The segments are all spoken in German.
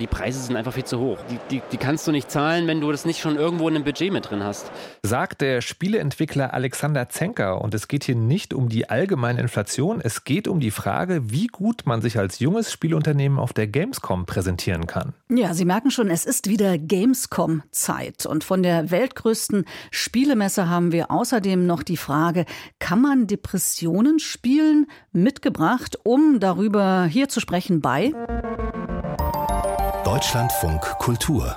Die Preise sind einfach viel zu hoch. Die, die, die, kannst du nicht zahlen, wenn du das nicht schon irgendwo in einem Budget mit drin hast. Sagt der Spieleentwickler Alexander Zenker. Und es geht hier nicht um die allgemeine Inflation, es geht um die Frage, wie gut man sich als junges Spielunternehmen auf der Gamescom präsentieren kann. Ja, Sie merken schon, es ist wieder Gamescom-Zeit. Und von der weltgrößten Spielemesse haben wir außerdem noch die Frage, kann man Depressionen spielen? Mitgebracht, um darüber hier zu sprechen bei Deutschlandfunk Kultur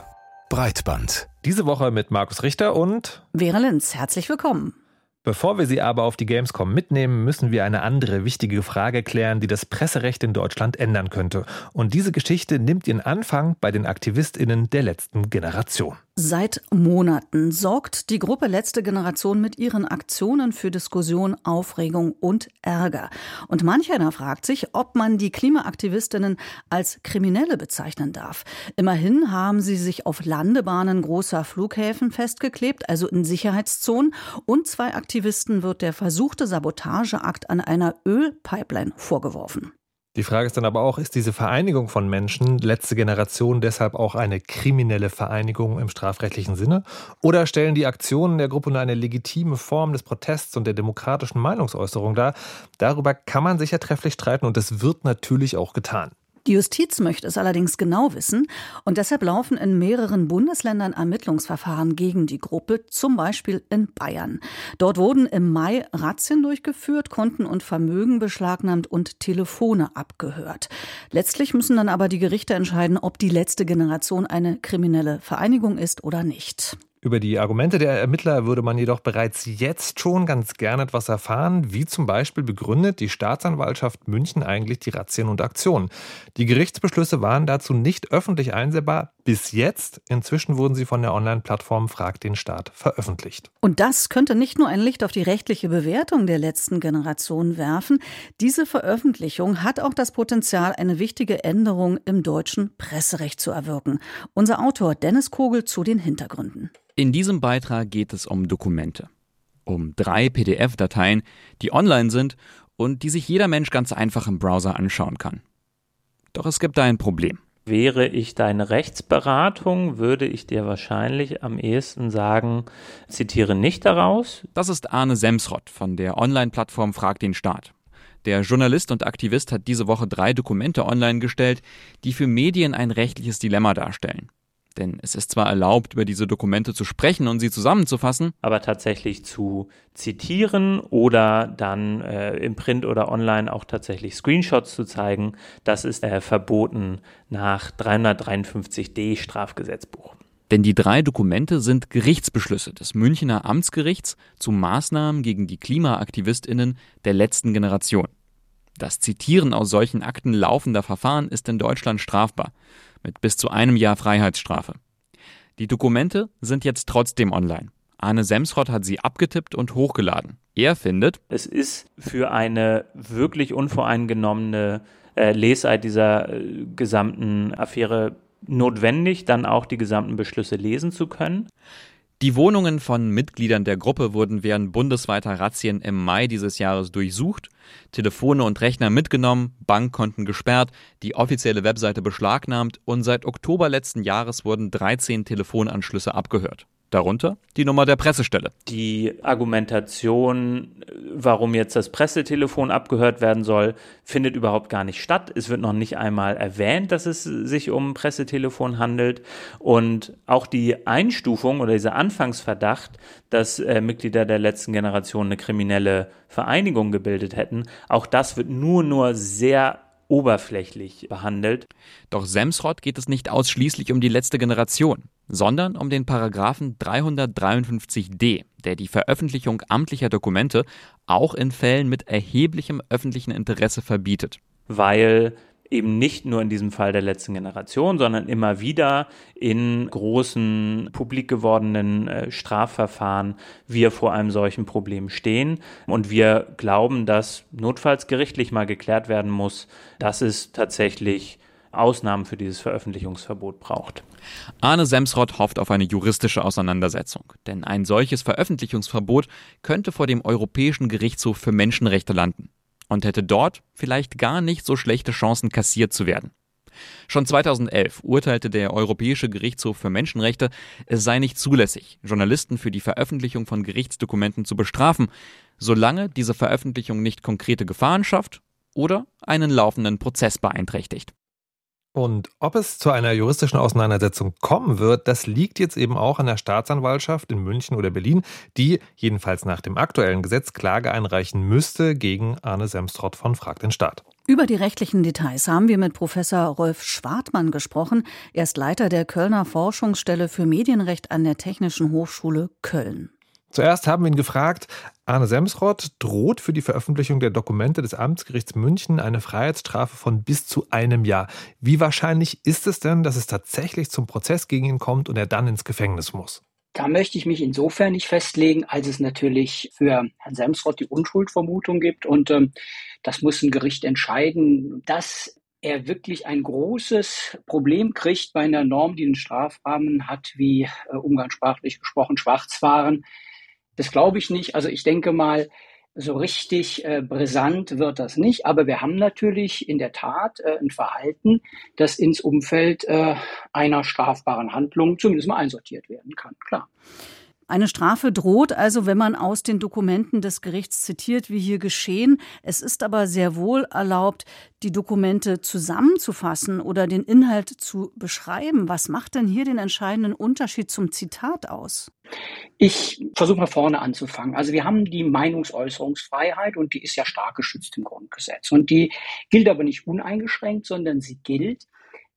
Breitband. Diese Woche mit Markus Richter und Vera Linz. Herzlich willkommen. Bevor wir Sie aber auf die Gamescom mitnehmen, müssen wir eine andere wichtige Frage klären, die das Presserecht in Deutschland ändern könnte. Und diese Geschichte nimmt ihren Anfang bei den AktivistInnen der letzten Generation. Seit Monaten sorgt die Gruppe Letzte Generation mit ihren Aktionen für Diskussion, Aufregung und Ärger. Und manch einer fragt sich, ob man die Klimaaktivistinnen als Kriminelle bezeichnen darf. Immerhin haben sie sich auf Landebahnen großer Flughäfen festgeklebt, also in Sicherheitszonen. Und zwei Aktivisten wird der versuchte Sabotageakt an einer Ölpipeline vorgeworfen. Die Frage ist dann aber auch, ist diese Vereinigung von Menschen, letzte Generation, deshalb auch eine kriminelle Vereinigung im strafrechtlichen Sinne? Oder stellen die Aktionen der Gruppe nur eine legitime Form des Protests und der demokratischen Meinungsäußerung dar? Darüber kann man sicher trefflich streiten und das wird natürlich auch getan. Die Justiz möchte es allerdings genau wissen und deshalb laufen in mehreren Bundesländern Ermittlungsverfahren gegen die Gruppe, zum Beispiel in Bayern. Dort wurden im Mai Razzien durchgeführt, Konten und Vermögen beschlagnahmt und Telefone abgehört. Letztlich müssen dann aber die Gerichte entscheiden, ob die letzte Generation eine kriminelle Vereinigung ist oder nicht. Über die Argumente der Ermittler würde man jedoch bereits jetzt schon ganz gern etwas erfahren, wie zum Beispiel begründet die Staatsanwaltschaft München eigentlich die Razzien und Aktionen. Die Gerichtsbeschlüsse waren dazu nicht öffentlich einsehbar bis jetzt. Inzwischen wurden sie von der Online-Plattform Frag den Staat veröffentlicht. Und das könnte nicht nur ein Licht auf die rechtliche Bewertung der letzten Generation werfen. Diese Veröffentlichung hat auch das Potenzial, eine wichtige Änderung im deutschen Presserecht zu erwirken. Unser Autor Dennis Kogel zu den Hintergründen. In diesem Beitrag geht es um Dokumente. Um drei PDF-Dateien, die online sind und die sich jeder Mensch ganz einfach im Browser anschauen kann. Doch es gibt da ein Problem. Wäre ich deine Rechtsberatung, würde ich dir wahrscheinlich am ehesten sagen, zitiere nicht daraus. Das ist Arne Semsrott von der Online-Plattform Frag den Staat. Der Journalist und Aktivist hat diese Woche drei Dokumente online gestellt, die für Medien ein rechtliches Dilemma darstellen. Denn es ist zwar erlaubt, über diese Dokumente zu sprechen und sie zusammenzufassen, aber tatsächlich zu zitieren oder dann äh, im Print oder online auch tatsächlich Screenshots zu zeigen, das ist äh, verboten nach 353d Strafgesetzbuch. Denn die drei Dokumente sind Gerichtsbeschlüsse des Münchner Amtsgerichts zu Maßnahmen gegen die Klimaaktivistinnen der letzten Generation. Das Zitieren aus solchen Akten laufender Verfahren ist in Deutschland strafbar mit bis zu einem Jahr Freiheitsstrafe. Die Dokumente sind jetzt trotzdem online. Arne Semsrott hat sie abgetippt und hochgeladen. Er findet, es ist für eine wirklich unvoreingenommene äh, Lesart dieser äh, gesamten Affäre notwendig, dann auch die gesamten Beschlüsse lesen zu können. Die Wohnungen von Mitgliedern der Gruppe wurden während bundesweiter Razzien im Mai dieses Jahres durchsucht, Telefone und Rechner mitgenommen, Bankkonten gesperrt, die offizielle Webseite beschlagnahmt und seit Oktober letzten Jahres wurden 13 Telefonanschlüsse abgehört. Darunter die Nummer der Pressestelle. Die Argumentation, warum jetzt das Pressetelefon abgehört werden soll, findet überhaupt gar nicht statt. Es wird noch nicht einmal erwähnt, dass es sich um ein Pressetelefon handelt. Und auch die Einstufung oder dieser Anfangsverdacht, dass äh, Mitglieder der letzten Generation eine kriminelle Vereinigung gebildet hätten, auch das wird nur, nur sehr oberflächlich behandelt. Doch Semsrott geht es nicht ausschließlich um die letzte Generation, sondern um den Paragraphen 353d, der die Veröffentlichung amtlicher Dokumente auch in Fällen mit erheblichem öffentlichen Interesse verbietet. Weil eben nicht nur in diesem Fall der letzten Generation, sondern immer wieder in großen publik gewordenen äh, Strafverfahren wir vor einem solchen Problem stehen. Und wir glauben, dass notfalls gerichtlich mal geklärt werden muss, dass es tatsächlich Ausnahmen für dieses Veröffentlichungsverbot braucht. Arne Semsrott hofft auf eine juristische Auseinandersetzung, denn ein solches Veröffentlichungsverbot könnte vor dem Europäischen Gerichtshof für Menschenrechte landen und hätte dort vielleicht gar nicht so schlechte Chancen kassiert zu werden. Schon 2011 urteilte der Europäische Gerichtshof für Menschenrechte, es sei nicht zulässig, Journalisten für die Veröffentlichung von Gerichtsdokumenten zu bestrafen, solange diese Veröffentlichung nicht konkrete Gefahren schafft oder einen laufenden Prozess beeinträchtigt. Und ob es zu einer juristischen Auseinandersetzung kommen wird, das liegt jetzt eben auch an der Staatsanwaltschaft in München oder Berlin, die jedenfalls nach dem aktuellen Gesetz Klage einreichen müsste gegen Arne Semstrott von Frag den Staat. Über die rechtlichen Details haben wir mit Professor Rolf Schwartmann gesprochen. Er ist Leiter der Kölner Forschungsstelle für Medienrecht an der Technischen Hochschule Köln. Zuerst haben wir ihn gefragt, Arne Semsrott droht für die Veröffentlichung der Dokumente des Amtsgerichts München eine Freiheitsstrafe von bis zu einem Jahr. Wie wahrscheinlich ist es denn, dass es tatsächlich zum Prozess gegen ihn kommt und er dann ins Gefängnis muss? Da möchte ich mich insofern nicht festlegen, als es natürlich für Herrn Semsrott die Unschuldvermutung gibt. Und ähm, das muss ein Gericht entscheiden, dass er wirklich ein großes Problem kriegt bei einer Norm, die einen Strafrahmen hat, wie äh, umgangssprachlich gesprochen Schwarzfahren. Das glaube ich nicht. Also ich denke mal, so richtig äh, brisant wird das nicht. Aber wir haben natürlich in der Tat äh, ein Verhalten, das ins Umfeld äh, einer strafbaren Handlung zumindest mal einsortiert werden kann. Klar. Eine Strafe droht also, wenn man aus den Dokumenten des Gerichts zitiert, wie hier geschehen. Es ist aber sehr wohl erlaubt, die Dokumente zusammenzufassen oder den Inhalt zu beschreiben. Was macht denn hier den entscheidenden Unterschied zum Zitat aus? Ich versuche mal vorne anzufangen. Also wir haben die Meinungsäußerungsfreiheit und die ist ja stark geschützt im Grundgesetz. Und die gilt aber nicht uneingeschränkt, sondern sie gilt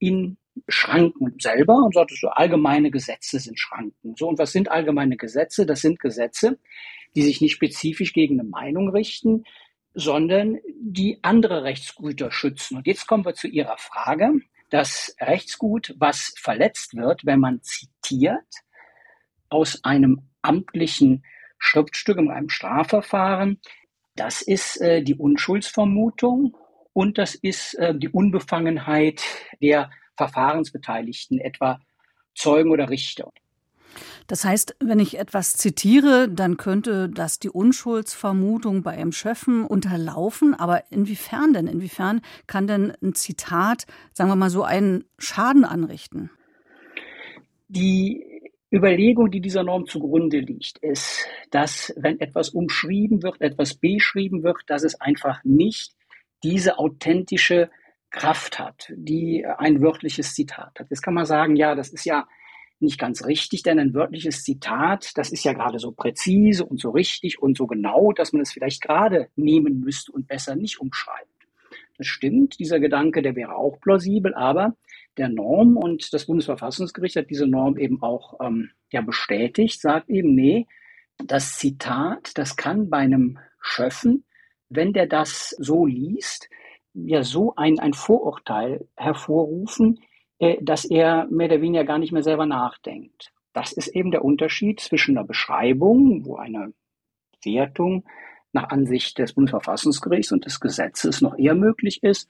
in Schranken selber und sagt, so allgemeine Gesetze sind Schranken. So, und was sind allgemeine Gesetze? Das sind Gesetze, die sich nicht spezifisch gegen eine Meinung richten, sondern die andere Rechtsgüter schützen. Und jetzt kommen wir zu Ihrer Frage. Das Rechtsgut, was verletzt wird, wenn man zitiert aus einem amtlichen Schriftstück in einem Strafverfahren, das ist äh, die Unschuldsvermutung und das ist äh, die Unbefangenheit der Verfahrensbeteiligten, etwa Zeugen oder Richter. Das heißt, wenn ich etwas zitiere, dann könnte das die Unschuldsvermutung bei einem Schöffen unterlaufen. Aber inwiefern denn? Inwiefern kann denn ein Zitat, sagen wir mal so, einen Schaden anrichten? Die Überlegung, die dieser Norm zugrunde liegt, ist, dass wenn etwas umschrieben wird, etwas beschrieben wird, dass es einfach nicht diese authentische Kraft hat, die ein wörtliches Zitat hat. Jetzt kann man sagen, ja, das ist ja nicht ganz richtig, denn ein wörtliches Zitat, das ist ja gerade so präzise und so richtig und so genau, dass man es vielleicht gerade nehmen müsste und besser nicht umschreibt. Das stimmt, dieser Gedanke, der wäre auch plausibel, aber der Norm und das Bundesverfassungsgericht hat diese Norm eben auch ähm, ja, bestätigt, sagt eben, nee, das Zitat, das kann bei einem Schöffen, wenn der das so liest, ja so ein, ein Vorurteil hervorrufen, äh, dass er mehr oder weniger gar nicht mehr selber nachdenkt. Das ist eben der Unterschied zwischen einer Beschreibung, wo eine Wertung nach Ansicht des Bundesverfassungsgerichts und des Gesetzes noch eher möglich ist,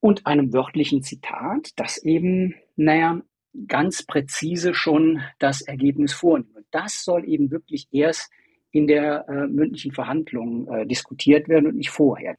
und einem wörtlichen Zitat, das eben, naja, ganz präzise schon das Ergebnis vornimmt. Und das soll eben wirklich erst in der äh, mündlichen Verhandlung äh, diskutiert werden und nicht vorher.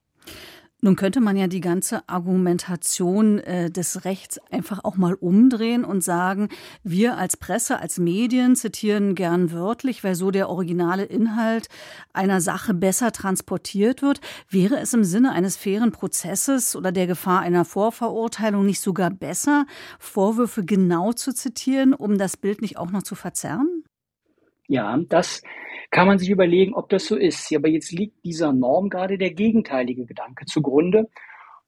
Nun könnte man ja die ganze Argumentation äh, des Rechts einfach auch mal umdrehen und sagen, wir als Presse, als Medien zitieren gern wörtlich, weil so der originale Inhalt einer Sache besser transportiert wird. Wäre es im Sinne eines fairen Prozesses oder der Gefahr einer Vorverurteilung nicht sogar besser, Vorwürfe genau zu zitieren, um das Bild nicht auch noch zu verzerren? Ja, das kann man sich überlegen, ob das so ist. Aber jetzt liegt dieser Norm gerade der gegenteilige Gedanke zugrunde.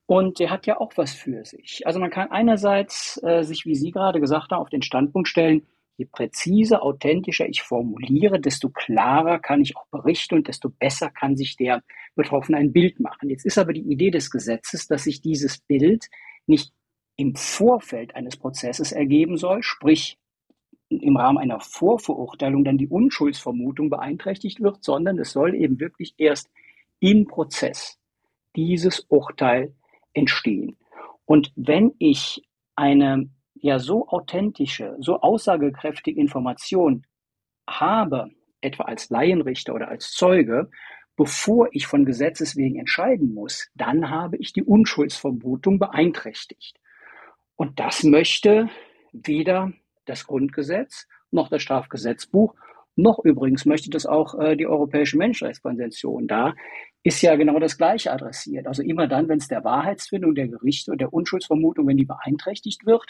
Und der hat ja auch was für sich. Also man kann einerseits äh, sich, wie Sie gerade gesagt haben, auf den Standpunkt stellen, je präziser, authentischer ich formuliere, desto klarer kann ich auch berichten und desto besser kann sich der Betroffene ein Bild machen. Jetzt ist aber die Idee des Gesetzes, dass sich dieses Bild nicht im Vorfeld eines Prozesses ergeben soll, sprich im Rahmen einer Vorverurteilung dann die Unschuldsvermutung beeinträchtigt wird, sondern es soll eben wirklich erst im Prozess dieses Urteil entstehen. Und wenn ich eine ja so authentische, so aussagekräftige Information habe, etwa als Laienrichter oder als Zeuge, bevor ich von Gesetzes wegen entscheiden muss, dann habe ich die Unschuldsvermutung beeinträchtigt. Und das möchte weder das Grundgesetz noch das Strafgesetzbuch, noch übrigens möchte das auch äh, die Europäische Menschenrechtskonvention. Da ist ja genau das Gleiche adressiert. Also immer dann, wenn es der Wahrheitsfindung der Gerichte und der Unschuldsvermutung, wenn die beeinträchtigt wird,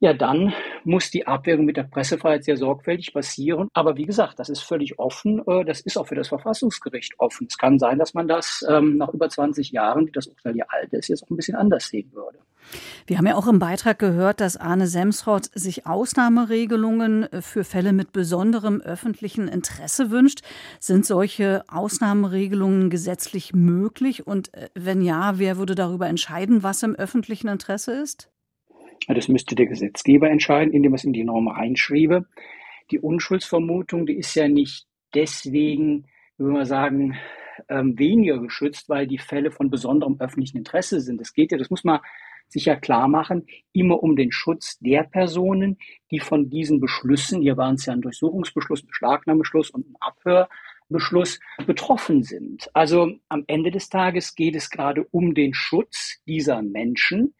ja, dann muss die Abwägung mit der Pressefreiheit sehr sorgfältig passieren. Aber wie gesagt, das ist völlig offen. Äh, das ist auch für das Verfassungsgericht offen. Es kann sein, dass man das ähm, nach über 20 Jahren, die das Urteil ja alt ist, jetzt auch ein bisschen anders sehen würde. Wir haben ja auch im Beitrag gehört, dass Arne Semsrott sich Ausnahmeregelungen für Fälle mit besonderem öffentlichen Interesse wünscht. Sind solche Ausnahmeregelungen gesetzlich möglich? Und äh, wenn ja, wer würde darüber entscheiden, was im öffentlichen Interesse ist? Das müsste der Gesetzgeber entscheiden, indem er es in die Norm reinschriebe. Die Unschuldsvermutung, die ist ja nicht deswegen, würde man sagen, ähm, weniger geschützt, weil die Fälle von besonderem öffentlichen Interesse sind. Es geht ja, das muss man sich ja klar machen, immer um den Schutz der Personen, die von diesen Beschlüssen, hier waren es ja ein Durchsuchungsbeschluss, ein Beschlagnahmebeschluss und ein Abhörbeschluss, betroffen sind. Also am Ende des Tages geht es gerade um den Schutz dieser Menschen,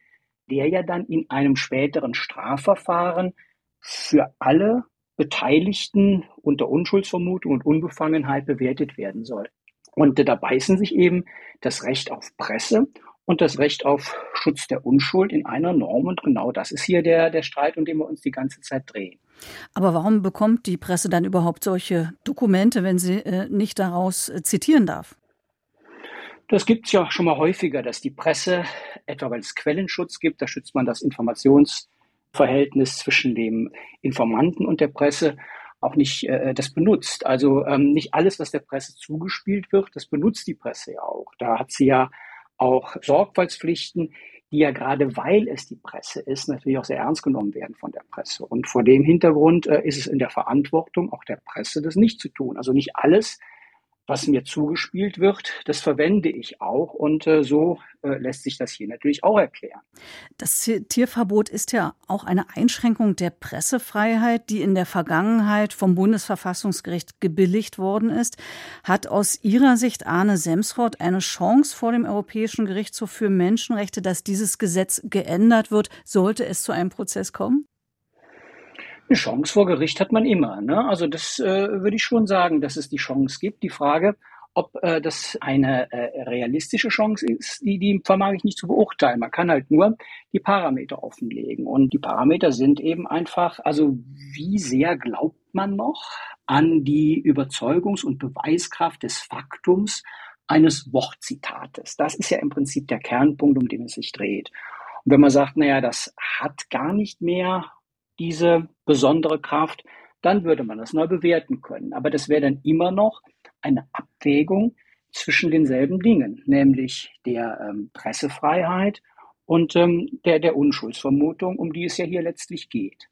der ja dann in einem späteren Strafverfahren für alle Beteiligten unter Unschuldsvermutung und Unbefangenheit bewertet werden soll. Und da beißen sich eben das Recht auf Presse und das Recht auf Schutz der Unschuld in einer Norm. Und genau das ist hier der, der Streit, um den wir uns die ganze Zeit drehen. Aber warum bekommt die Presse dann überhaupt solche Dokumente, wenn sie äh, nicht daraus äh, zitieren darf? Das gibt es ja schon mal häufiger, dass die Presse, etwa weil es Quellenschutz gibt, da schützt man das Informationsverhältnis zwischen dem Informanten und der Presse, auch nicht äh, das benutzt. Also ähm, nicht alles, was der Presse zugespielt wird, das benutzt die Presse ja auch. Da hat sie ja auch Sorgfaltspflichten, die ja gerade weil es die Presse ist, natürlich auch sehr ernst genommen werden von der Presse. Und vor dem Hintergrund äh, ist es in der Verantwortung auch der Presse, das nicht zu tun. Also nicht alles, was mir zugespielt wird, das verwende ich auch. Und äh, so äh, lässt sich das hier natürlich auch erklären. Das Tierverbot ist ja auch eine Einschränkung der Pressefreiheit, die in der Vergangenheit vom Bundesverfassungsgericht gebilligt worden ist. Hat aus Ihrer Sicht Arne Semsrott eine Chance vor dem Europäischen Gerichtshof für Menschenrechte, dass dieses Gesetz geändert wird, sollte es zu einem Prozess kommen? Eine Chance vor Gericht hat man immer. Ne? Also das äh, würde ich schon sagen, dass es die Chance gibt. Die Frage, ob äh, das eine äh, realistische Chance ist, die, die vermag ich nicht zu beurteilen. Man kann halt nur die Parameter offenlegen. Und die Parameter sind eben einfach, also wie sehr glaubt man noch an die Überzeugungs- und Beweiskraft des Faktums eines Wortzitates. Das ist ja im Prinzip der Kernpunkt, um den es sich dreht. Und wenn man sagt, naja, das hat gar nicht mehr diese besondere Kraft, dann würde man das neu bewerten können. Aber das wäre dann immer noch eine Abwägung zwischen denselben Dingen, nämlich der ähm, Pressefreiheit und ähm, der, der Unschuldsvermutung, um die es ja hier letztlich geht.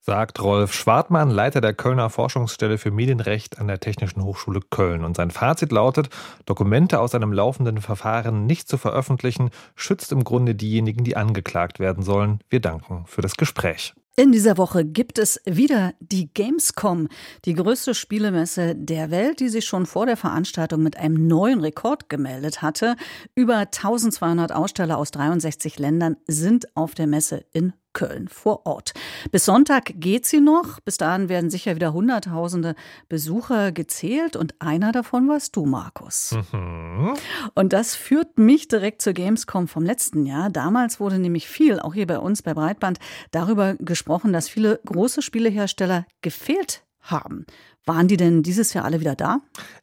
Sagt Rolf Schwartmann, Leiter der Kölner Forschungsstelle für Medienrecht an der Technischen Hochschule Köln. Und sein Fazit lautet, Dokumente aus einem laufenden Verfahren nicht zu veröffentlichen, schützt im Grunde diejenigen, die angeklagt werden sollen. Wir danken für das Gespräch. In dieser Woche gibt es wieder die Gamescom, die größte Spielemesse der Welt, die sich schon vor der Veranstaltung mit einem neuen Rekord gemeldet hatte. Über 1200 Aussteller aus 63 Ländern sind auf der Messe in Köln vor Ort. Bis Sonntag geht sie noch. Bis dahin werden sicher wieder Hunderttausende Besucher gezählt und einer davon warst du, Markus. Mhm. Und das führt mich direkt zur Gamescom vom letzten Jahr. Damals wurde nämlich viel, auch hier bei uns bei Breitband, darüber gesprochen, dass viele große Spielehersteller gefehlt haben. Waren die denn dieses Jahr alle wieder da?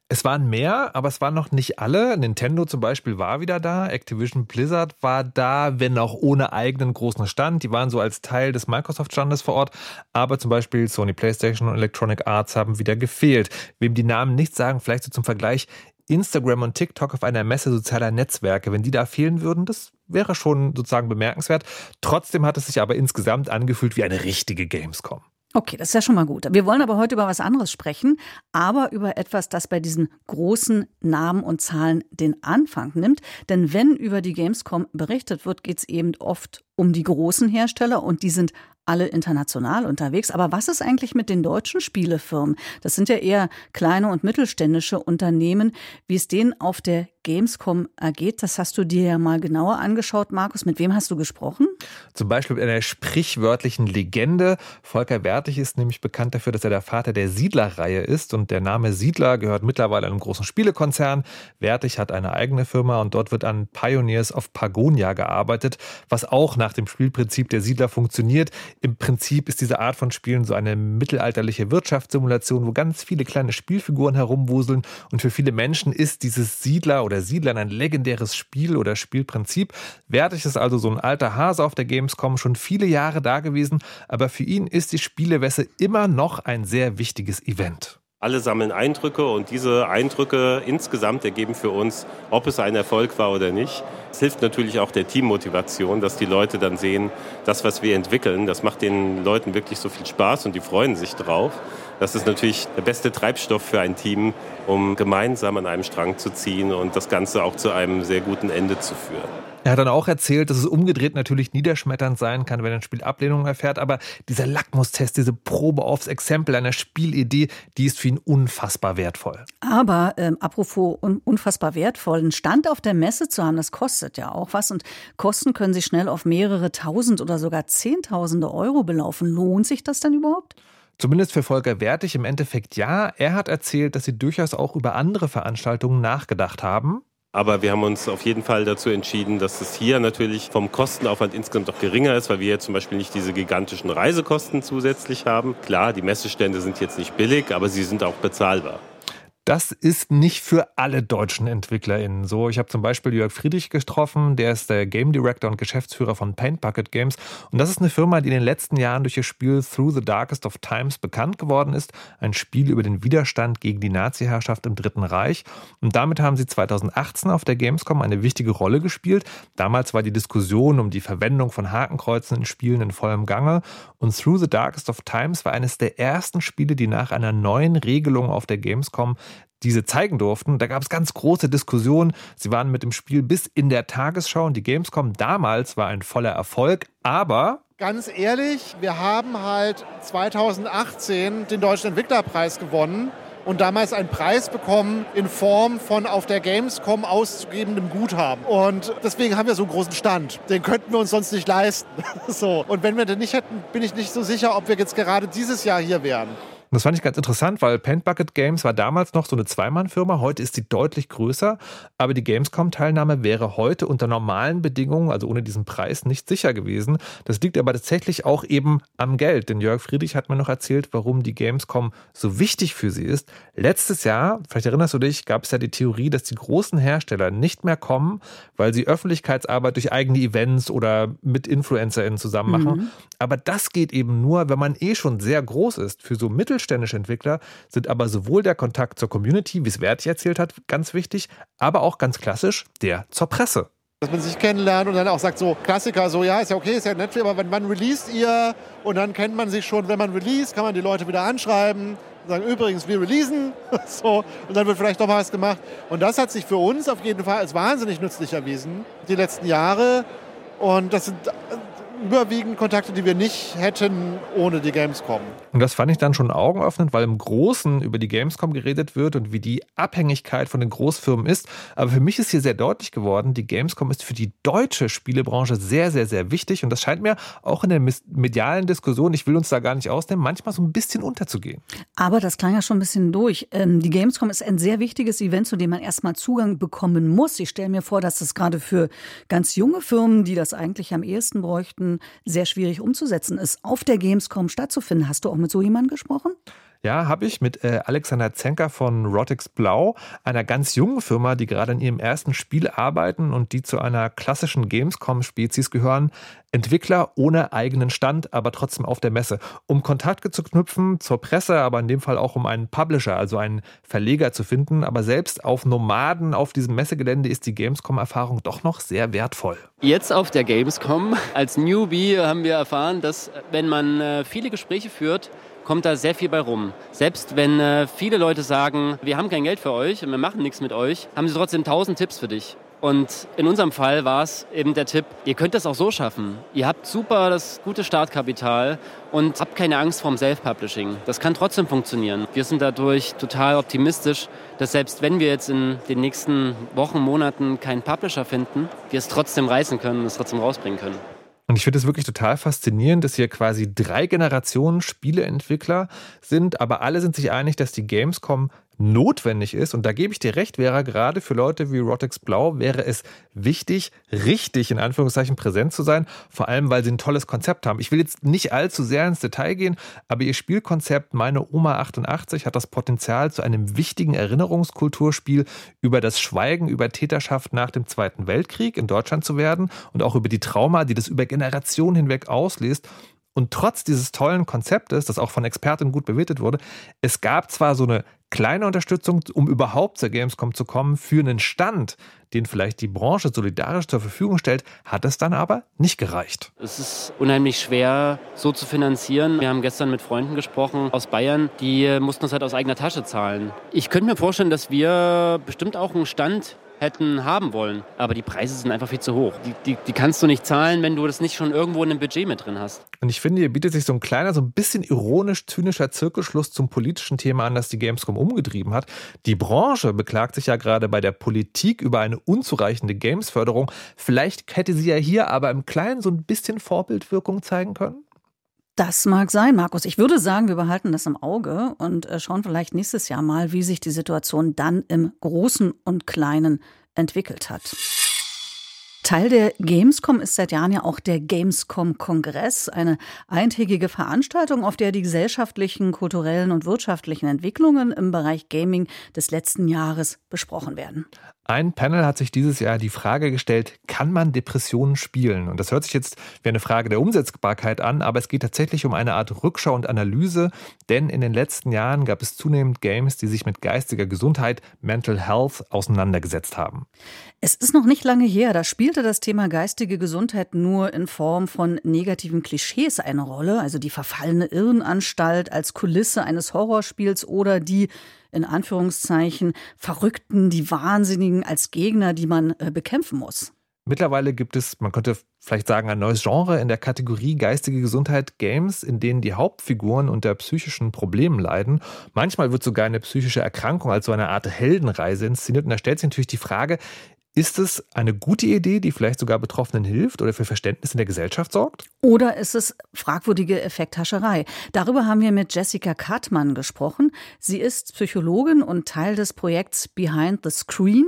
Es waren mehr, aber es waren noch nicht alle. Nintendo zum Beispiel war wieder da, Activision Blizzard war da, wenn auch ohne eigenen großen Stand. Die waren so als Teil des Microsoft-Standes vor Ort, aber zum Beispiel Sony PlayStation und Electronic Arts haben wieder gefehlt. Wem die Namen nicht sagen, vielleicht so zum Vergleich, Instagram und TikTok auf einer Messe sozialer Netzwerke, wenn die da fehlen würden, das wäre schon sozusagen bemerkenswert. Trotzdem hat es sich aber insgesamt angefühlt wie eine richtige Gamescom. Okay, das ist ja schon mal gut. Wir wollen aber heute über was anderes sprechen, aber über etwas, das bei diesen großen Namen und Zahlen den Anfang nimmt. Denn wenn über die Gamescom berichtet wird, geht es eben oft um die großen Hersteller und die sind alle international unterwegs. Aber was ist eigentlich mit den deutschen Spielefirmen? Das sind ja eher kleine und mittelständische Unternehmen. Wie es denen auf der Gamescom ergeht, das hast du dir ja mal genauer angeschaut, Markus. Mit wem hast du gesprochen? Zum Beispiel mit einer sprichwörtlichen Legende. Volker Wertig ist nämlich bekannt dafür, dass er der Vater der Siedler-Reihe ist. Und der Name Siedler gehört mittlerweile einem großen Spielekonzern. Wertig hat eine eigene Firma und dort wird an Pioneers of Pagonia gearbeitet, was auch nach dem Spielprinzip der Siedler funktioniert. Im Prinzip ist diese Art von Spielen so eine mittelalterliche Wirtschaftssimulation, wo ganz viele kleine Spielfiguren herumwuseln. Und für viele Menschen ist dieses Siedler oder Siedlern ein legendäres Spiel oder Spielprinzip. Wertig ist also so ein alter Hase auf der Gamescom, schon viele Jahre da gewesen. Aber für ihn ist die Spielewesse immer noch ein sehr wichtiges Event. Alle sammeln Eindrücke und diese Eindrücke insgesamt ergeben für uns, ob es ein Erfolg war oder nicht. Es hilft natürlich auch der Teammotivation, dass die Leute dann sehen, das, was wir entwickeln, das macht den Leuten wirklich so viel Spaß und die freuen sich drauf. Das ist natürlich der beste Treibstoff für ein Team, um gemeinsam an einem Strang zu ziehen und das Ganze auch zu einem sehr guten Ende zu führen. Er hat dann auch erzählt, dass es umgedreht natürlich niederschmetternd sein kann, wenn ein Spiel Ablehnung erfährt. Aber dieser Lackmustest, diese Probe aufs Exempel einer Spielidee, die ist für ihn unfassbar wertvoll. Aber ähm, apropos un unfassbar wertvoll, einen Stand auf der Messe zu haben, das kostet ja auch was. Und Kosten können sich schnell auf mehrere tausend oder sogar zehntausende Euro belaufen. Lohnt sich das denn überhaupt? Zumindest für Volker Wertig im Endeffekt ja. Er hat erzählt, dass sie durchaus auch über andere Veranstaltungen nachgedacht haben. Aber wir haben uns auf jeden Fall dazu entschieden, dass es hier natürlich vom Kostenaufwand insgesamt doch geringer ist, weil wir jetzt zum Beispiel nicht diese gigantischen Reisekosten zusätzlich haben. Klar, die Messestände sind jetzt nicht billig, aber sie sind auch bezahlbar. Das ist nicht für alle deutschen EntwicklerInnen so. Ich habe zum Beispiel Jörg Friedrich getroffen, der ist der Game Director und Geschäftsführer von Paint Bucket Games. Und das ist eine Firma, die in den letzten Jahren durch ihr Spiel Through the Darkest of Times bekannt geworden ist. Ein Spiel über den Widerstand gegen die Nazi-Herrschaft im Dritten Reich. Und damit haben sie 2018 auf der Gamescom eine wichtige Rolle gespielt. Damals war die Diskussion um die Verwendung von Hakenkreuzen in Spielen in vollem Gange. Und Through the Darkest of Times war eines der ersten Spiele, die nach einer neuen Regelung auf der Gamescom diese zeigen durften. Da gab es ganz große Diskussionen. Sie waren mit dem Spiel bis in der Tagesschau und die Gamescom damals war ein voller Erfolg, aber Ganz ehrlich, wir haben halt 2018 den Deutschen Entwicklerpreis gewonnen und damals einen Preis bekommen in Form von auf der Gamescom auszugebendem Guthaben. Und deswegen haben wir so einen großen Stand. Den könnten wir uns sonst nicht leisten. so. Und wenn wir den nicht hätten, bin ich nicht so sicher, ob wir jetzt gerade dieses Jahr hier wären. Das fand ich ganz interessant, weil Paint Bucket Games war damals noch so eine Zweimann-Firma, heute ist sie deutlich größer, aber die Gamescom-Teilnahme wäre heute unter normalen Bedingungen, also ohne diesen Preis, nicht sicher gewesen. Das liegt aber tatsächlich auch eben am Geld, denn Jörg Friedrich hat mir noch erzählt, warum die Gamescom so wichtig für sie ist. Letztes Jahr, vielleicht erinnerst du dich, gab es ja die Theorie, dass die großen Hersteller nicht mehr kommen, weil sie Öffentlichkeitsarbeit durch eigene Events oder mit InfluencerInnen zusammen machen. Mhm. Aber das geht eben nur, wenn man eh schon sehr groß ist. Für so mittelständische Entwickler sind aber sowohl der Kontakt zur Community, wie es Verti erzählt hat, ganz wichtig, aber auch ganz klassisch der zur Presse. Dass man sich kennenlernt und dann auch sagt, so Klassiker, so ja, ist ja okay, ist ja nett, aber wenn man released ihr und dann kennt man sich schon, wenn man released, kann man die Leute wieder anschreiben sagen, übrigens, wir releasen, so, und dann wird vielleicht noch was gemacht. Und das hat sich für uns auf jeden Fall als wahnsinnig nützlich erwiesen, die letzten Jahre. Und das sind überwiegend Kontakte, die wir nicht hätten ohne die Gamescom. Und das fand ich dann schon augenöffnend, weil im Großen über die Gamescom geredet wird und wie die Abhängigkeit von den Großfirmen ist. Aber für mich ist hier sehr deutlich geworden, die Gamescom ist für die deutsche Spielebranche sehr, sehr, sehr wichtig. Und das scheint mir auch in der medialen Diskussion, ich will uns da gar nicht ausnehmen, manchmal so ein bisschen unterzugehen. Aber das klang ja schon ein bisschen durch. Ähm, die Gamescom ist ein sehr wichtiges Event, zu dem man erstmal Zugang bekommen muss. Ich stelle mir vor, dass das gerade für ganz junge Firmen, die das eigentlich am ehesten bräuchten, sehr schwierig umzusetzen ist, auf der Gamescom stattzufinden. Hast du auch mit so jemandem gesprochen? Ja, habe ich mit äh, Alexander Zenker von Rotix Blau, einer ganz jungen Firma, die gerade in ihrem ersten Spiel arbeiten und die zu einer klassischen Gamescom-Spezies gehören. Entwickler ohne eigenen Stand, aber trotzdem auf der Messe. Um Kontakte zu knüpfen zur Presse, aber in dem Fall auch um einen Publisher, also einen Verleger zu finden. Aber selbst auf Nomaden auf diesem Messegelände ist die Gamescom-Erfahrung doch noch sehr wertvoll. Jetzt auf der Gamescom als Newbie haben wir erfahren, dass wenn man äh, viele Gespräche führt, kommt da sehr viel bei rum. Selbst wenn äh, viele Leute sagen, wir haben kein Geld für euch und wir machen nichts mit euch, haben sie trotzdem tausend Tipps für dich. Und in unserem Fall war es eben der Tipp, ihr könnt das auch so schaffen. Ihr habt super das gute Startkapital und habt keine Angst vorm Self-Publishing. Das kann trotzdem funktionieren. Wir sind dadurch total optimistisch, dass selbst wenn wir jetzt in den nächsten Wochen, Monaten keinen Publisher finden, wir es trotzdem reißen können und es trotzdem rausbringen können. Und ich finde es wirklich total faszinierend, dass hier quasi drei Generationen Spieleentwickler sind, aber alle sind sich einig, dass die Gamescom notwendig ist, und da gebe ich dir recht, Vera, gerade für Leute wie Rotex Blau wäre es wichtig, richtig in Anführungszeichen präsent zu sein, vor allem weil sie ein tolles Konzept haben. Ich will jetzt nicht allzu sehr ins Detail gehen, aber ihr Spielkonzept Meine Oma 88 hat das Potenzial zu einem wichtigen Erinnerungskulturspiel über das Schweigen über Täterschaft nach dem Zweiten Weltkrieg in Deutschland zu werden und auch über die Trauma, die das über Generationen hinweg auslöst. Und trotz dieses tollen Konzeptes, das auch von Experten gut bewertet wurde, es gab zwar so eine kleine Unterstützung, um überhaupt zur Gamescom zu kommen, für einen Stand, den vielleicht die Branche solidarisch zur Verfügung stellt, hat es dann aber nicht gereicht. Es ist unheimlich schwer, so zu finanzieren. Wir haben gestern mit Freunden gesprochen aus Bayern, die mussten das halt aus eigener Tasche zahlen. Ich könnte mir vorstellen, dass wir bestimmt auch einen Stand hätten haben wollen. Aber die Preise sind einfach viel zu hoch. Die, die, die, kannst du nicht zahlen, wenn du das nicht schon irgendwo in einem Budget mit drin hast. Und ich finde, hier bietet sich so ein kleiner, so ein bisschen ironisch-zynischer Zirkelschluss zum politischen Thema an, das die Gamescom umgetrieben hat. Die Branche beklagt sich ja gerade bei der Politik über eine unzureichende Gamesförderung. Vielleicht hätte sie ja hier aber im Kleinen so ein bisschen Vorbildwirkung zeigen können? Das mag sein, Markus. Ich würde sagen, wir behalten das im Auge und äh, schauen vielleicht nächstes Jahr mal, wie sich die Situation dann im Großen und Kleinen entwickelt hat. Teil der Gamescom ist seit Jahren ja auch der Gamescom-Kongress, eine eintägige Veranstaltung, auf der die gesellschaftlichen, kulturellen und wirtschaftlichen Entwicklungen im Bereich Gaming des letzten Jahres besprochen werden. Ein Panel hat sich dieses Jahr die Frage gestellt, kann man Depressionen spielen? Und das hört sich jetzt wie eine Frage der Umsetzbarkeit an, aber es geht tatsächlich um eine Art Rückschau und Analyse, denn in den letzten Jahren gab es zunehmend Games, die sich mit geistiger Gesundheit, Mental Health auseinandergesetzt haben. Es ist noch nicht lange her, da spielte das Thema geistige Gesundheit nur in Form von negativen Klischees eine Rolle, also die verfallene Irrenanstalt als Kulisse eines Horrorspiels oder die in Anführungszeichen Verrückten, die Wahnsinnigen als Gegner, die man äh, bekämpfen muss. Mittlerweile gibt es, man könnte vielleicht sagen, ein neues Genre in der Kategorie geistige Gesundheit Games, in denen die Hauptfiguren unter psychischen Problemen leiden. Manchmal wird sogar eine psychische Erkrankung als so eine Art Heldenreise inszeniert. Und da stellt sich natürlich die Frage, ist es eine gute Idee, die vielleicht sogar Betroffenen hilft oder für Verständnis in der Gesellschaft sorgt? Oder ist es fragwürdige Effekthascherei? Darüber haben wir mit Jessica Kartmann gesprochen. Sie ist Psychologin und Teil des Projekts Behind the Screen,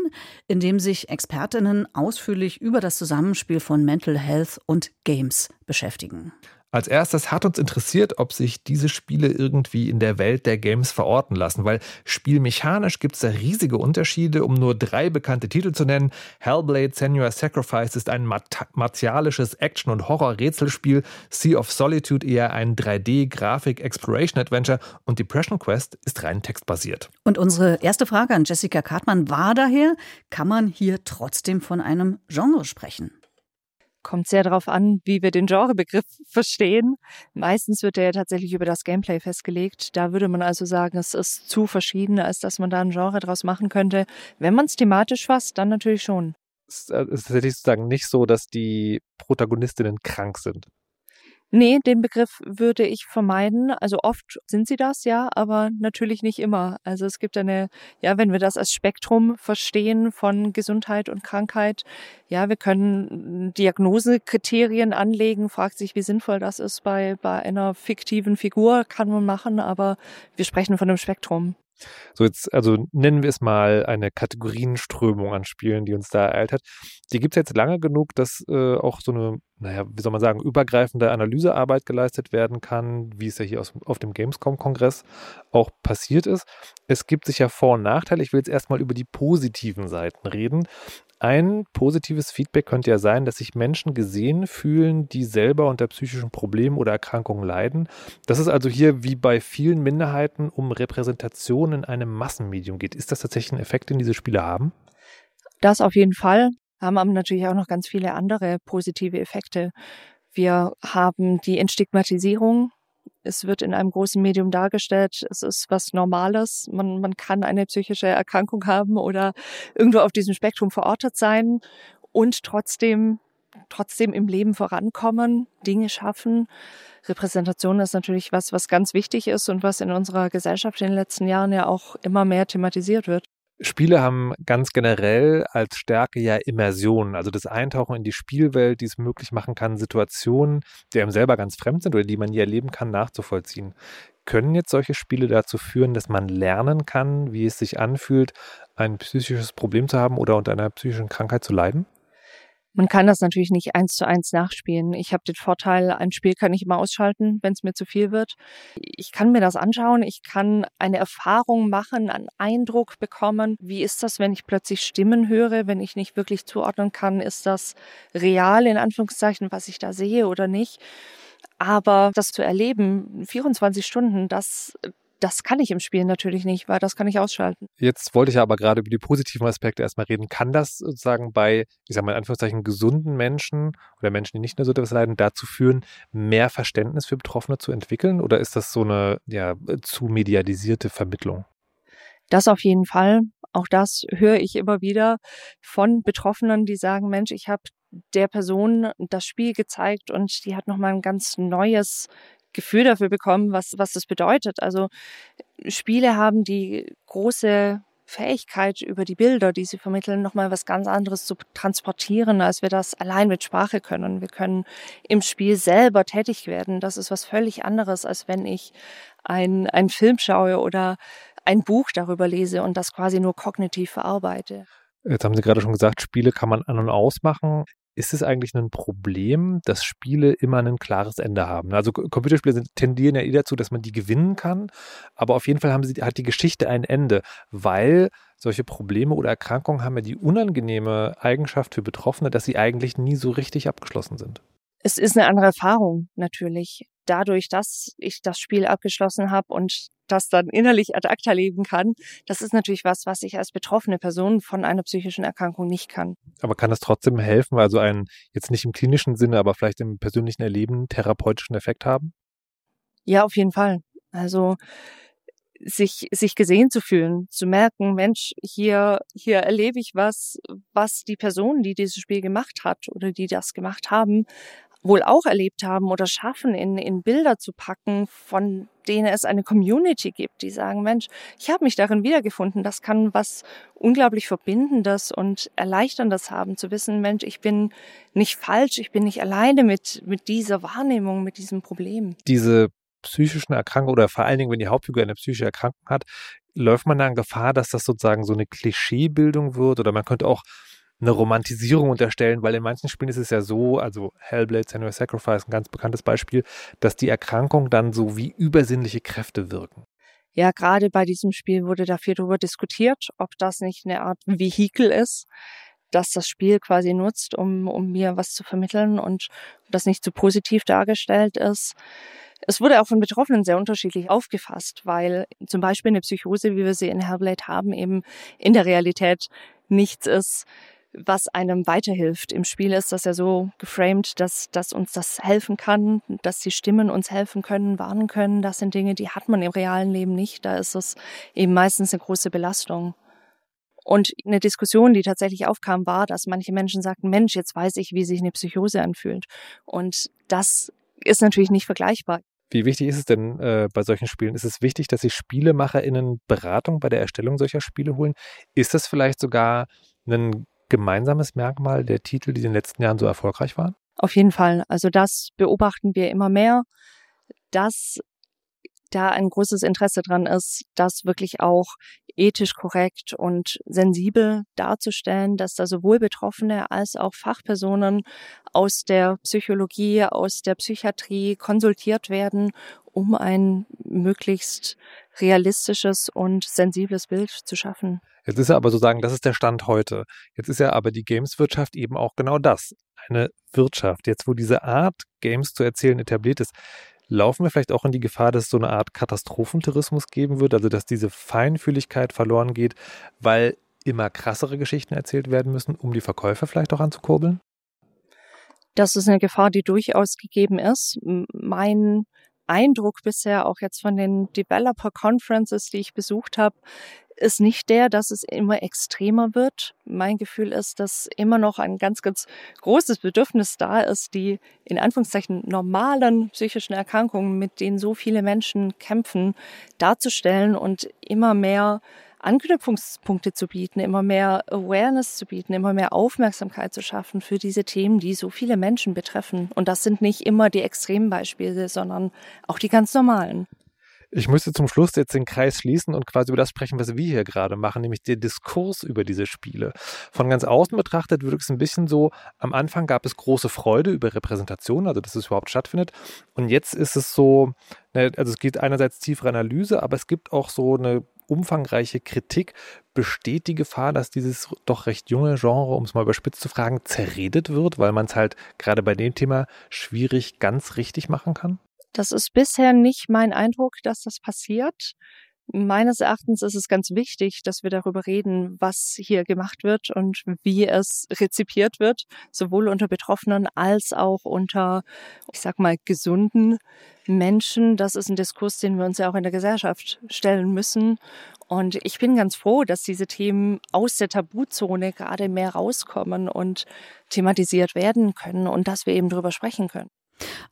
in dem sich Expertinnen ausführlich über das Zusammenspiel von Mental Health und Games beschäftigen. Als erstes hat uns interessiert, ob sich diese Spiele irgendwie in der Welt der Games verorten lassen, weil spielmechanisch gibt es da riesige Unterschiede, um nur drei bekannte Titel zu nennen. Hellblade Senua's Sacrifice ist ein martialisches Action- und Horror-Rätselspiel, Sea of Solitude eher ein 3D-Grafik-Exploration-Adventure und Depression Quest ist rein textbasiert. Und unsere erste Frage an Jessica Kartmann war daher, kann man hier trotzdem von einem Genre sprechen? Kommt sehr darauf an, wie wir den Genrebegriff verstehen. Meistens wird er ja tatsächlich über das Gameplay festgelegt. Da würde man also sagen, es ist zu verschieden, als dass man da ein Genre draus machen könnte. Wenn man es thematisch fasst, dann natürlich schon. Es ist tatsächlich sozusagen nicht so, dass die Protagonistinnen krank sind. Nee, den Begriff würde ich vermeiden. Also oft sind sie das, ja, aber natürlich nicht immer. Also es gibt eine, ja, wenn wir das als Spektrum verstehen von Gesundheit und Krankheit, ja, wir können Diagnosekriterien anlegen, fragt sich, wie sinnvoll das ist bei, bei einer fiktiven Figur, kann man machen, aber wir sprechen von einem Spektrum. So jetzt, also nennen wir es mal eine Kategorienströmung an Spielen, die uns da ereilt hat. Die gibt es jetzt lange genug, dass äh, auch so eine, naja, wie soll man sagen, übergreifende Analysearbeit geleistet werden kann, wie es ja hier aus, auf dem Gamescom-Kongress auch passiert ist. Es gibt sicher Vor- und Nachteile. Ich will jetzt erstmal über die positiven Seiten reden. Ein positives Feedback könnte ja sein, dass sich Menschen gesehen fühlen, die selber unter psychischen Problemen oder Erkrankungen leiden. Dass es also hier wie bei vielen Minderheiten um Repräsentation in einem Massenmedium geht. Ist das tatsächlich ein Effekt, den diese Spiele haben? Das auf jeden Fall. Haben aber natürlich auch noch ganz viele andere positive Effekte. Wir haben die Entstigmatisierung Es wird in einem großen Medium dargestellt. Es ist was Normales. Man, man kann eine psychische Erkrankung haben oder irgendwo auf diesem Spektrum verortet sein und trotzdem, trotzdem im Leben vorankommen, Dinge schaffen. Repräsentation ist natürlich was, was ganz wichtig ist und was in unserer Gesellschaft in den letzten Jahren ja auch immer mehr thematisiert wird. Spiele haben ganz generell als Stärke ja Immersion, also das Eintauchen in die Spielwelt, die es möglich machen kann, Situationen, die einem selber ganz fremd sind oder die man nie erleben kann, nachzuvollziehen. Können jetzt solche Spiele dazu führen, dass man lernen kann, wie es sich anfühlt, ein psychisches Problem zu haben oder unter einer psychischen Krankheit zu leiden? Man kann das natürlich nicht eins zu eins nachspielen. Ich habe den Vorteil, ein Spiel kann ich immer ausschalten, wenn es mir zu viel wird. Ich kann mir das anschauen, ich kann eine Erfahrung machen, einen Eindruck bekommen. Wie ist das, wenn ich plötzlich Stimmen höre, wenn ich nicht wirklich zuordnen kann, ist das real in Anführungszeichen, was ich da sehe oder nicht? Aber das zu erleben, 24 Stunden, das, das kann ich im Spiel natürlich nicht, weil das kann ich ausschalten. Jetzt wollte ich ja aber gerade über die positiven Aspekte erstmal reden. Kann das sozusagen bei, ich sage mal in Anführungszeichen, gesunden Menschen oder Menschen, die nicht nur so etwas leiden, dazu führen, mehr Verständnis für Betroffene zu entwickeln? Oder ist das so eine ja, zu medialisierte Vermittlung? Das auf jeden Fall. Auch das höre ich immer wieder von Betroffenen, die sagen, Mensch, ich habe der Person das Spiel gezeigt und die hat nochmal ein ganz neues Gefühl dafür bekommen, was, was das bedeutet. Also Spiele haben die große Fähigkeit, über die Bilder, die sie vermitteln, nochmal was ganz anderes zu transportieren, als wir das allein mit Sprache können. Wir können im Spiel selber tätig werden. Das ist was völlig anderes, als wenn ich ein, einen Film schaue oder ein Buch darüber lese und das quasi nur kognitiv verarbeite. Jetzt haben Sie gerade schon gesagt, Spiele kann man an und ausmachen. Ist es eigentlich ein Problem, dass Spiele immer ein klares Ende haben? Also Computerspiele sind, tendieren ja eh dazu, dass man die gewinnen kann, aber auf jeden Fall haben sie, hat die Geschichte ein Ende, weil solche Probleme oder Erkrankungen haben ja die unangenehme Eigenschaft für Betroffene, dass sie eigentlich nie so richtig abgeschlossen sind. Es ist eine andere Erfahrung natürlich. Dadurch, dass ich das Spiel abgeschlossen habe und das dann innerlich ad acta leben kann, das ist natürlich was, was ich als betroffene Person von einer psychischen Erkrankung nicht kann. Aber kann das trotzdem helfen, also einen jetzt nicht im klinischen Sinne, aber vielleicht im persönlichen Erleben therapeutischen Effekt haben? Ja, auf jeden Fall. Also sich, sich gesehen zu fühlen, zu merken, Mensch, hier, hier erlebe ich was, was die Person, die dieses Spiel gemacht hat oder die das gemacht haben, wohl auch erlebt haben oder schaffen, in, in Bilder zu packen, von denen es eine Community gibt, die sagen, Mensch, ich habe mich darin wiedergefunden. Das kann was unglaublich Verbindendes und Erleichterndes haben, zu wissen, Mensch, ich bin nicht falsch, ich bin nicht alleine mit, mit dieser Wahrnehmung, mit diesem Problem. Diese psychischen Erkrankungen oder vor allen Dingen, wenn die Hauptfigur eine psychische Erkrankung hat, läuft man dann Gefahr, dass das sozusagen so eine Klischeebildung wird oder man könnte auch eine Romantisierung unterstellen, weil in manchen Spielen ist es ja so, also Hellblade, Senua Sacrifice, ein ganz bekanntes Beispiel, dass die Erkrankung dann so wie übersinnliche Kräfte wirken. Ja, gerade bei diesem Spiel wurde dafür darüber diskutiert, ob das nicht eine Art Vehikel ist, dass das Spiel quasi nutzt, um, um mir was zu vermitteln und das nicht zu positiv dargestellt ist. Es wurde auch von Betroffenen sehr unterschiedlich aufgefasst, weil zum Beispiel eine Psychose, wie wir sie in Hellblade haben, eben in der Realität nichts ist, was einem weiterhilft. Im Spiel ist das ja so geframed, dass, dass uns das helfen kann, dass die Stimmen uns helfen können, warnen können. Das sind Dinge, die hat man im realen Leben nicht. Da ist es eben meistens eine große Belastung. Und eine Diskussion, die tatsächlich aufkam, war, dass manche Menschen sagten, Mensch, jetzt weiß ich, wie sich eine Psychose anfühlt. Und das ist natürlich nicht vergleichbar. Wie wichtig ist es denn äh, bei solchen Spielen? Ist es wichtig, dass sich SpielemacherInnen Beratung bei der Erstellung solcher Spiele holen? Ist das vielleicht sogar ein gemeinsames Merkmal der Titel, die in den letzten Jahren so erfolgreich waren? Auf jeden Fall. Also das beobachten wir immer mehr, dass da ein großes Interesse dran ist, das wirklich auch ethisch korrekt und sensibel darzustellen, dass da sowohl Betroffene als auch Fachpersonen aus der Psychologie, aus der Psychiatrie konsultiert werden, um ein möglichst realistisches und sensibles Bild zu schaffen. Jetzt ist ja aber sozusagen, das ist der Stand heute. Jetzt ist ja aber die Games-Wirtschaft eben auch genau das. Eine Wirtschaft. Jetzt, wo diese Art, Games zu erzählen, etabliert ist, laufen wir vielleicht auch in die Gefahr, dass es so eine Art Katastrophentourismus geben wird, also dass diese Feinfühligkeit verloren geht, weil immer krassere Geschichten erzählt werden müssen, um die Verkäufer vielleicht auch anzukurbeln? Das ist eine Gefahr, die durchaus gegeben ist. Mein Eindruck bisher auch jetzt von den Developer Conferences, die ich besucht habe, ist nicht der, dass es immer extremer wird. Mein Gefühl ist, dass immer noch ein ganz, ganz großes Bedürfnis da ist, die in Anführungszeichen normalen psychischen Erkrankungen, mit denen so viele Menschen kämpfen, darzustellen und immer mehr Anknüpfungspunkte zu bieten, immer mehr Awareness zu bieten, immer mehr Aufmerksamkeit zu schaffen für diese Themen, die so viele Menschen betreffen. Und das sind nicht immer die extremen Beispiele, sondern auch die ganz normalen. Ich müsste zum Schluss jetzt den Kreis schließen und quasi über das sprechen, was wir hier gerade machen, nämlich den Diskurs über diese Spiele. Von ganz außen betrachtet wirkt es ein bisschen so, am Anfang gab es große Freude über Repräsentation, also dass es überhaupt stattfindet. Und jetzt ist es so, ne, also es geht einerseits tiefere Analyse, aber es gibt auch so eine umfangreiche Kritik. Besteht die Gefahr, dass dieses doch recht junge Genre, um es mal überspitzt zu fragen, zerredet wird, weil man es halt gerade bei dem Thema schwierig ganz richtig machen kann? Das ist bisher nicht mein Eindruck, dass das passiert. Meines Erachtens ist es ganz wichtig, dass wir darüber reden, was hier gemacht wird und wie es rezipiert wird, sowohl unter Betroffenen als auch unter, ich sag mal, gesunden Menschen. Das ist ein Diskurs, den wir uns ja auch in der Gesellschaft stellen müssen. Und ich bin ganz froh, dass diese Themen aus der Tabuzone gerade mehr rauskommen und thematisiert werden können und dass wir eben darüber sprechen können.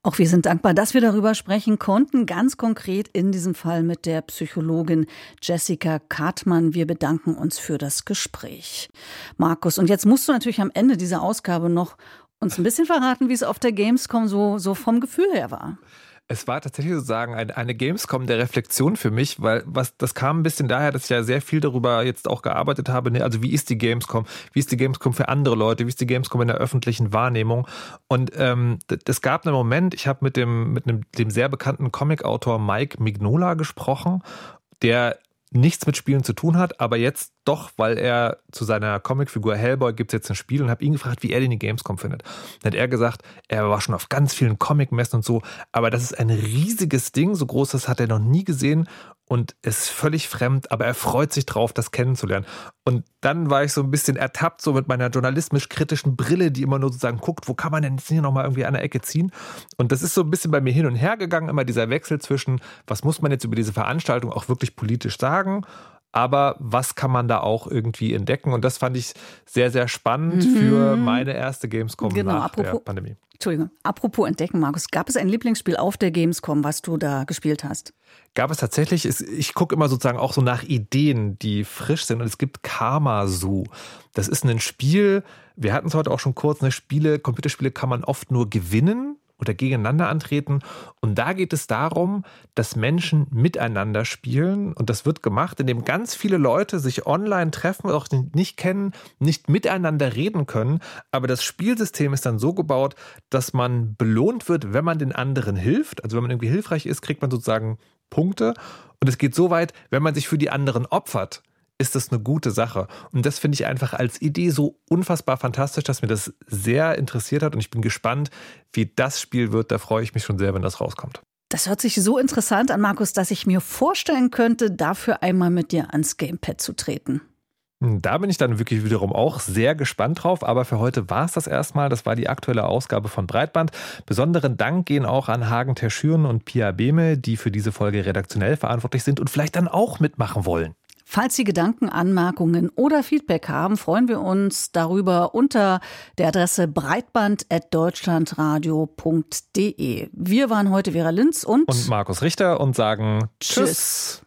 Auch wir sind dankbar, dass wir darüber sprechen konnten, ganz konkret in diesem Fall mit der Psychologin Jessica Kartmann. Wir bedanken uns für das Gespräch. Markus, und jetzt musst du natürlich am Ende dieser Ausgabe noch uns ein bisschen verraten, wie es auf der Gamescom so, so vom Gefühl her war. Es war tatsächlich sozusagen eine, eine Gamescom der Reflexion für mich, weil was das kam ein bisschen daher, dass ich ja sehr viel darüber jetzt auch gearbeitet habe. Ne? Also wie ist die Gamescom? Wie ist die Gamescom für andere Leute? Wie ist die Gamescom in der öffentlichen Wahrnehmung? Und ähm, es gab einen Moment, ich habe mit dem mit einem, dem sehr bekannten Comicautor Mike Mignola gesprochen, der nichts mit Spielen zu tun hat, aber jetzt doch, weil er zu seiner Comicfigur Hellboy gibt es jetzt ein Spiel und habe ihn gefragt, wie er denn die Gamescom findet. Dann hat er gesagt, er war schon auf ganz vielen Comicmessen und so, aber das ist ein riesiges Ding, so groß das hat er noch nie gesehen und ist völlig fremd, aber er freut sich drauf, das kennenzulernen. Und dann war ich so ein bisschen ertappt, so mit meiner journalistisch-kritischen Brille, die immer nur sozusagen guckt, wo kann man denn jetzt hier nochmal irgendwie an der Ecke ziehen? Und das ist so ein bisschen bei mir hin und her gegangen, immer dieser Wechsel zwischen, was muss man jetzt über diese Veranstaltung auch wirklich politisch sagen aber was kann man da auch irgendwie entdecken? Und das fand ich sehr, sehr spannend mhm. für meine erste Gamescom genau, nach apropos, der Pandemie. Entschuldigung, apropos Entdecken, Markus, gab es ein Lieblingsspiel auf der Gamescom, was du da gespielt hast? Gab es tatsächlich, ich gucke immer sozusagen auch so nach Ideen, die frisch sind und es gibt Karma Zoo. Das ist ein Spiel, wir hatten es heute auch schon kurz, eine Spiele, Computerspiele kann man oft nur gewinnen oder gegeneinander antreten. Und da geht es darum, dass Menschen miteinander spielen. Und das wird gemacht, indem ganz viele Leute sich online treffen, auch nicht kennen, nicht miteinander reden können. Aber das Spielsystem ist dann so gebaut, dass man belohnt wird, wenn man den anderen hilft. Also wenn man irgendwie hilfreich ist, kriegt man sozusagen Punkte. Und es geht so weit, wenn man sich für die anderen opfert, ist das eine gute Sache. Und das finde ich einfach als Idee so unfassbar fantastisch, dass mir das sehr interessiert hat. Und ich bin gespannt, wie das Spiel wird. Da freue ich mich schon sehr, wenn das rauskommt. Das hört sich so interessant an, Markus, dass ich mir vorstellen könnte, dafür einmal mit dir ans Gamepad zu treten. Hm, da bin ich dann wirklich wiederum auch sehr gespannt drauf. Aber für heute war es das erstmal. Das war die aktuelle Ausgabe von Breitband. Besonderen Dank gehen auch an Hagen Terschüren und Pia Behme, die für diese Folge redaktionell verantwortlich sind und vielleicht dann auch mitmachen wollen. Falls Sie Gedanken, Anmerkungen oder Feedback haben, freuen wir uns darüber unter der Adresse breitband.deutschlandradio.de. Wir waren heute Vera Linz und, und Markus Richter und sagen Tschüss. Tschüss.